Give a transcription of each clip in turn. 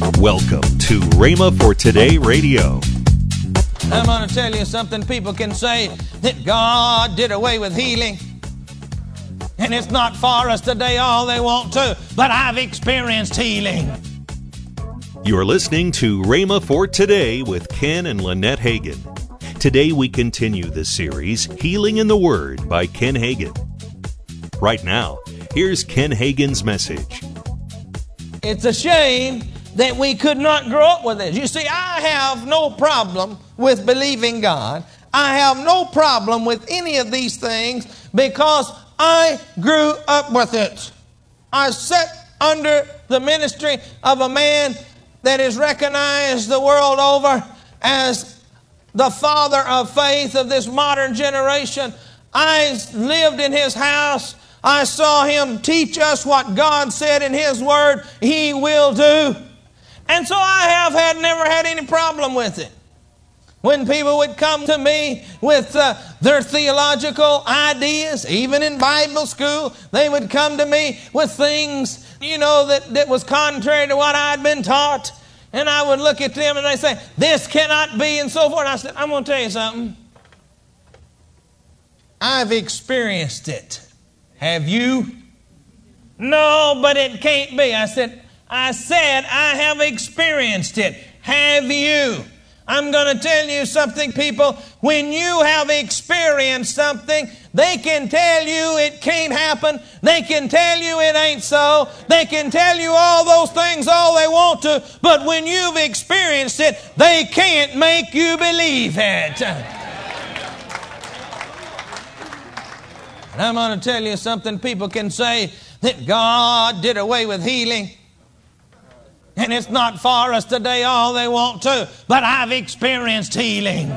Welcome to Rhema for Today Radio. I'm going to tell you something. People can say that God did away with healing. And it's not for us today all they want to, but I've experienced healing. You're listening to Rhema for Today with Ken and Lynette Hagin. Today we continue the series Healing in the Word by Ken Hagin. Right now, here's Ken Hagin's message. It's a shame that we could not grow up with this. You see, I have no problem with believing God. I have no problem with any of these things because I grew up with it. I sat under the ministry of a man that is recognized the world over as the father of faith of this modern generation. I lived in his house. I saw him teach us what God said in his word he will do. And so I have had never had any problem with it. When people would come to me with uh, their theological ideas, even in Bible school, they would come to me with things, you know, that, that was contrary to what I'd been taught. And I would look at them and they say, This cannot be, and so forth. And I said, I'm going to tell you something. I've experienced it. Have you? No, but it can't be. I said, I said, I have experienced it. Have you? I'm going to tell you something, people. When you have experienced something, they can tell you it can't happen. They can tell you it ain't so. They can tell you all those things all they want to. But when you've experienced it, they can't make you believe it. And I'm going to tell you something. People can say that God did away with healing. And it's not for us today all they want to, but I've experienced healing.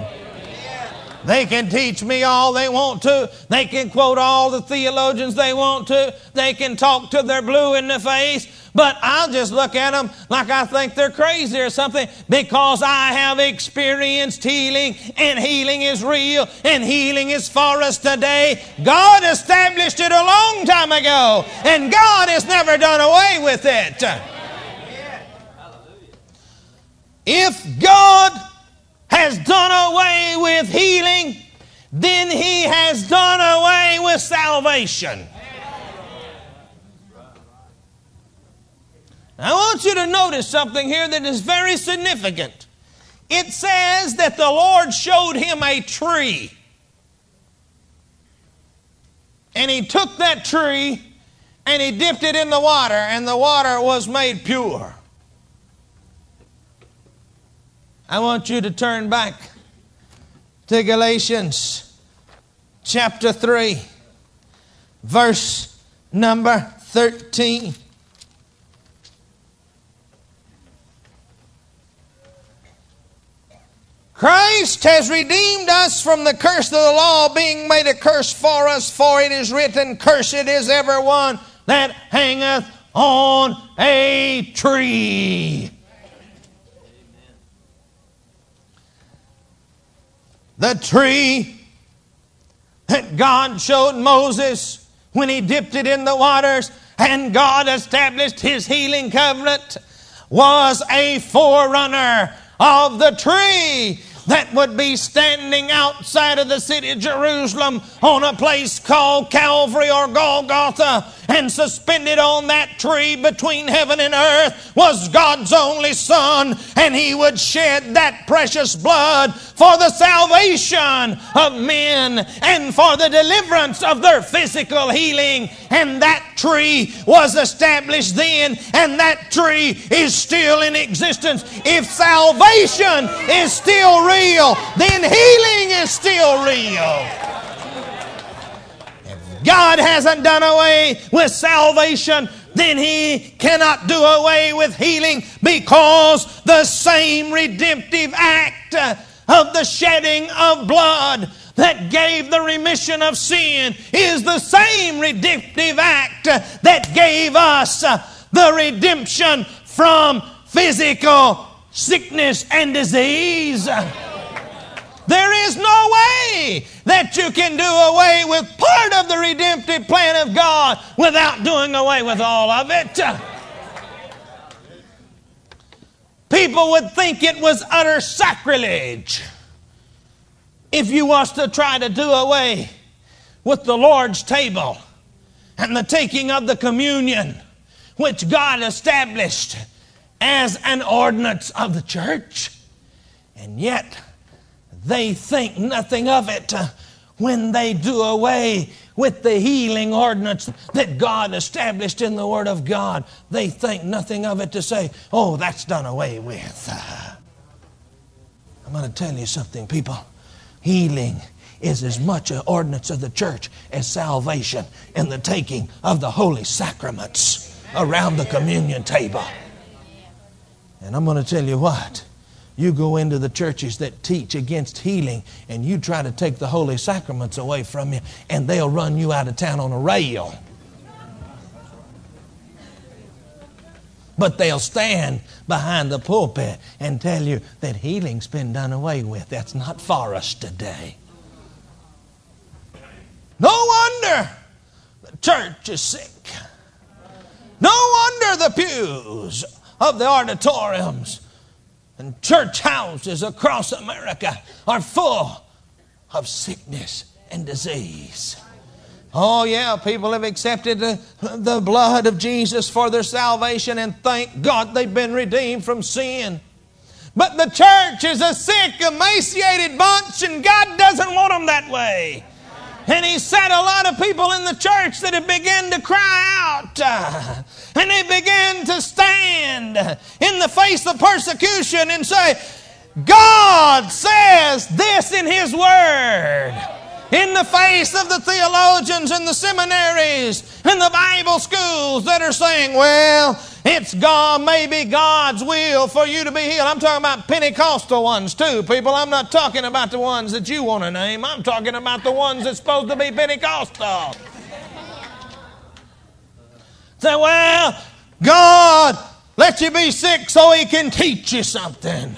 They can teach me all they want to. They can quote all the theologians they want to. They can talk to their blue in the face. But I'll just look at them like I think they're crazy or something because I have experienced healing and healing is real and healing is for us today. God established it a long time ago and God has never done away with it. If God has done away with healing, then He has done away with salvation. I want you to notice something here that is very significant. It says that the Lord showed him a tree. And he took that tree and he dipped it in the water, and the water was made pure. I want you to turn back to Galatians chapter 3, verse number 13. Christ has redeemed us from the curse of the law, being made a curse for us, for it is written, Cursed is every one that hangeth on a tree. The tree that God showed Moses when he dipped it in the waters and God established his healing covenant was a forerunner of the tree that would be standing outside of the city of Jerusalem on a place called Calvary or Golgotha. And suspended on that tree between heaven and earth was God's only Son. And He would shed that precious blood for the salvation of men and for the deliverance of their physical healing. And that tree was established then, and that tree is still in existence. If salvation is still real, then healing is still real. If God hasn't done away with salvation, then he cannot do away with healing because the same redemptive act of the shedding of blood that gave the remission of sin is the same redemptive act that gave us the redemption from physical sickness and disease. There is no way that you can do away with part of the redemptive plan of God without doing away with all of it. People would think it was utter sacrilege if you was to try to do away with the Lord's table and the taking of the communion, which God established as an ordinance of the church. And yet, they think nothing of it when they do away with the healing ordinance that God established in the Word of God. They think nothing of it to say, oh, that's done away with. I'm going to tell you something, people. Healing is as much an ordinance of the church as salvation and the taking of the holy sacraments around the communion table. And I'm going to tell you what. You go into the churches that teach against healing and you try to take the holy sacraments away from you, and they'll run you out of town on a rail. But they'll stand behind the pulpit and tell you that healing's been done away with. That's not for us today. No wonder the church is sick. No wonder the pews of the auditoriums and church houses across America are full of sickness and disease. Oh, yeah, people have accepted the, the blood of Jesus for their salvation, and thank God they've been redeemed from sin. But the church is a sick, emaciated bunch, and God doesn't want them that way. And he set a lot of people in the church that had begun to cry out. Uh, and they began to stand in the face of persecution and say, God says this in His Word. In the face of the theologians and the seminaries and the Bible schools that are saying, well, it's God, maybe God's will for you to be healed. I'm talking about Pentecostal ones too, people. I'm not talking about the ones that you want to name. I'm talking about the ones that's supposed to be Pentecostal. Say, well, God let you be sick so He can teach you something.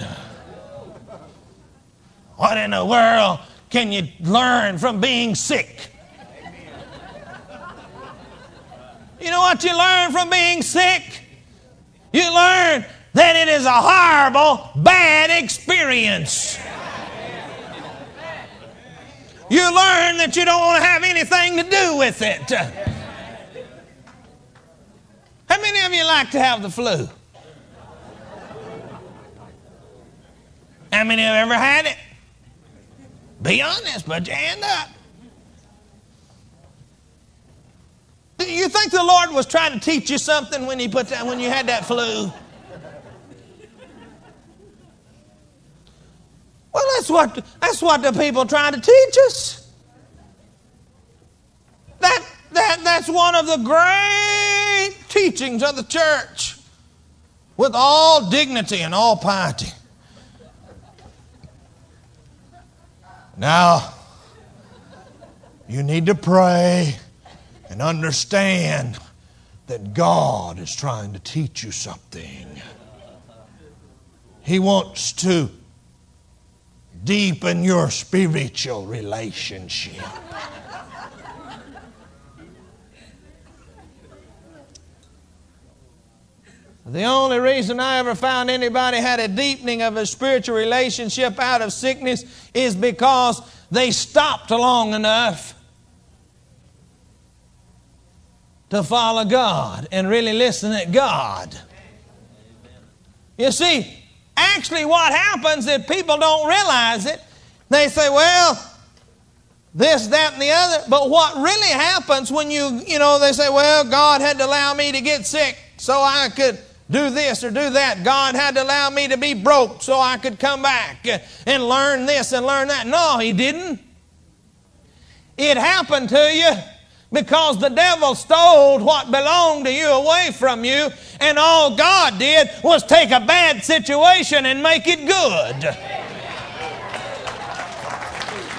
What in the world can you learn from being sick? You know what you learn from being sick? You learn that it is a horrible, bad experience. You learn that you don't want to have anything to do with it. How many of you like to have the flu? How many have ever had it? Be honest, put your hand up. Do you think the Lord was trying to teach you something when he put that when you had that flu? Well, that's what that's what the people trying to teach us. That that that's one of the great teachings of the church with all dignity and all piety. Now, you need to pray and understand that God is trying to teach you something. He wants to deepen your spiritual relationship. The only reason I ever found anybody had a deepening of a spiritual relationship out of sickness is because they stopped long enough to follow God and really listen to God. You see, actually, what happens if people don't realize it, they say, well, this, that, and the other. But what really happens when you, you know, they say, well, God had to allow me to get sick so I could do this or do that. God had to allow me to be broke so I could come back and learn this and learn that. No, He didn't. It happened to you because the devil stole what belonged to you away from you, and all God did was take a bad situation and make it good.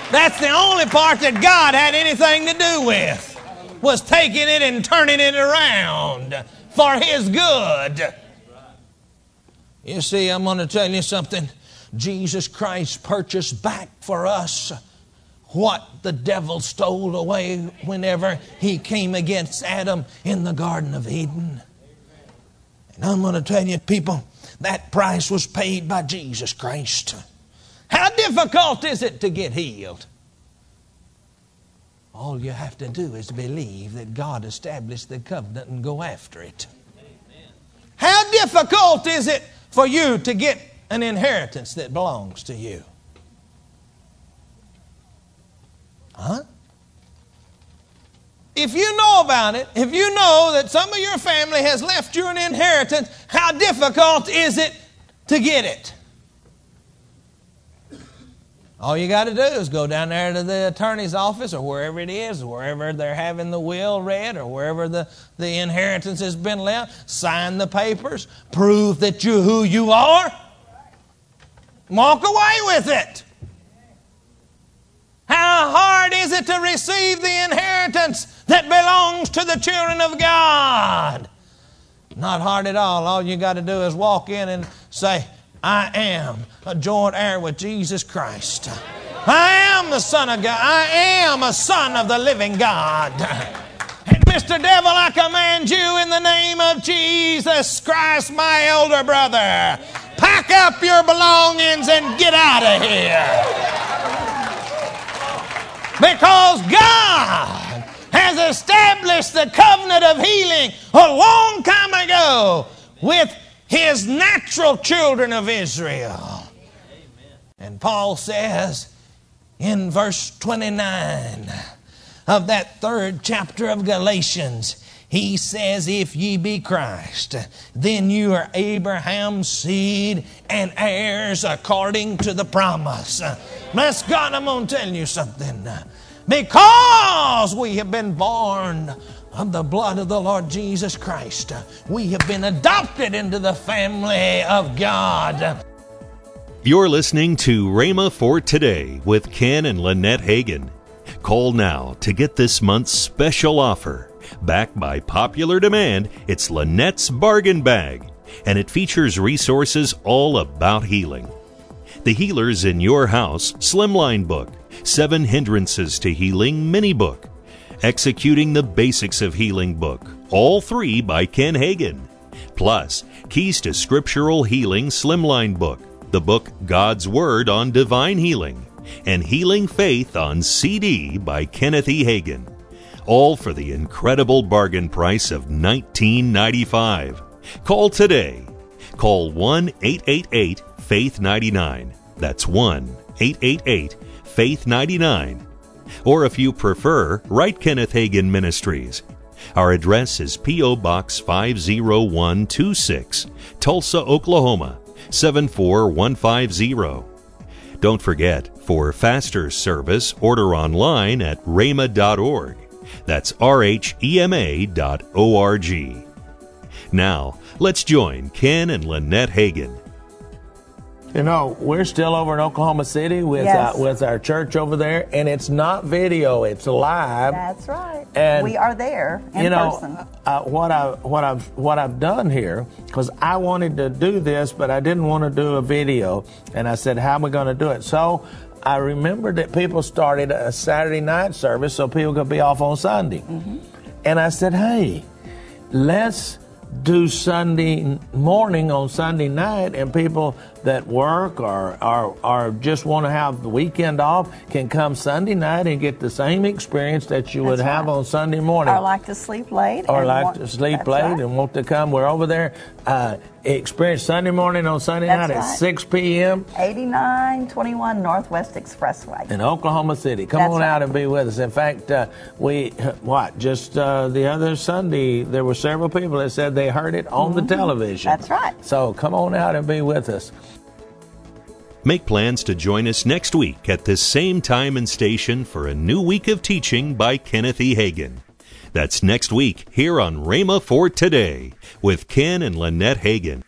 That's the only part that God had anything to do with, was taking it and turning it around for His good. You see, I'm going to tell you something. Jesus Christ purchased back for us what the devil stole away whenever he came against Adam in the Garden of Eden. And I'm going to tell you, people, that price was paid by Jesus Christ. How difficult is it to get healed? All you have to do is believe that God established the covenant and go after it. How difficult is it for you to get an inheritance that belongs to you? Huh? If you know about it, if you know that some of your family has left you an inheritance, how difficult is it to get it? All you got to do is go down there to the attorney's office or wherever it is, wherever they're having the will read or wherever the, the inheritance has been left, sign the papers, prove that you're who you are, walk away with it. How hard is it to receive the inheritance that belongs to the children of God? Not hard at all. All you got to do is walk in and say, I am a joint heir with Jesus Christ. I am the Son of God. I am a son of the living God. And Mr. Devil, I command you in the name of Jesus Christ, my elder brother, pack up your belongings and get out of here. Because God has established the covenant of healing a long time ago with his natural children of Israel. And Paul says in verse 29 of that third chapter of Galatians, he says, If ye be Christ, then you are Abraham's seed and heirs according to the promise. Bless God, I'm going to tell you something. Because we have been born of the blood of the Lord Jesus Christ. We have been adopted into the family of God. You're listening to Rhema for Today with Ken and Lynette Hagin. Call now to get this month's special offer. Backed by popular demand, it's Lynette's Bargain Bag, and it features resources all about healing. The Healers in Your House Slimline Book, Seven Hindrances to Healing Mini Book, Executing the Basics of Healing book, all three by Ken Hagin. Plus, Keys to Scriptural Healing Slimline book, the book God's Word on Divine Healing, and Healing Faith on CD by Kenneth E. Hagin. All for the incredible bargain price of $19.95. Call today. Call 1 888 Faith 99. That's 1 888 Faith 99 or if you prefer, write Kenneth Hagin Ministries. Our address is P.O. Box 50126, Tulsa, Oklahoma 74150. Don't forget, for faster service, order online at rhema.org. That's R-H-E-M-A dot O-R-G. Now, let's join Ken and Lynette Hagin you know, we're still over in Oklahoma City with yes. uh, with our church over there, and it's not video; it's live. That's right. And we are there in you know, person. Uh, what I what I've what I've done here because I wanted to do this, but I didn't want to do a video, and I said, "How am I going to do it?" So I remember that people started a Saturday night service, so people could be off on Sunday, mm-hmm. and I said, "Hey, let's." do Sunday morning on Sunday night, and people that work or, or, or just want to have the weekend off can come Sunday night and get the same experience that you would That's have on Sunday morning. Or like to sleep late. Or like want- to sleep late right. and want to come. We're over there. Uh, experience Sunday morning on Sunday That's night at 6 p.m. 8921 Northwest Expressway. in Oklahoma City. Come That's on right. out and be with us. In fact, uh, we what just uh, the other Sunday there were several people that said they heard it on the television. Mm-hmm. That's right. So come on out and be with us. Make plans to join us next week at this same time and station for a new week of teaching by Kenneth E. Hagin. That's next week here on Rhema for Today with Ken and Lynette Hagin.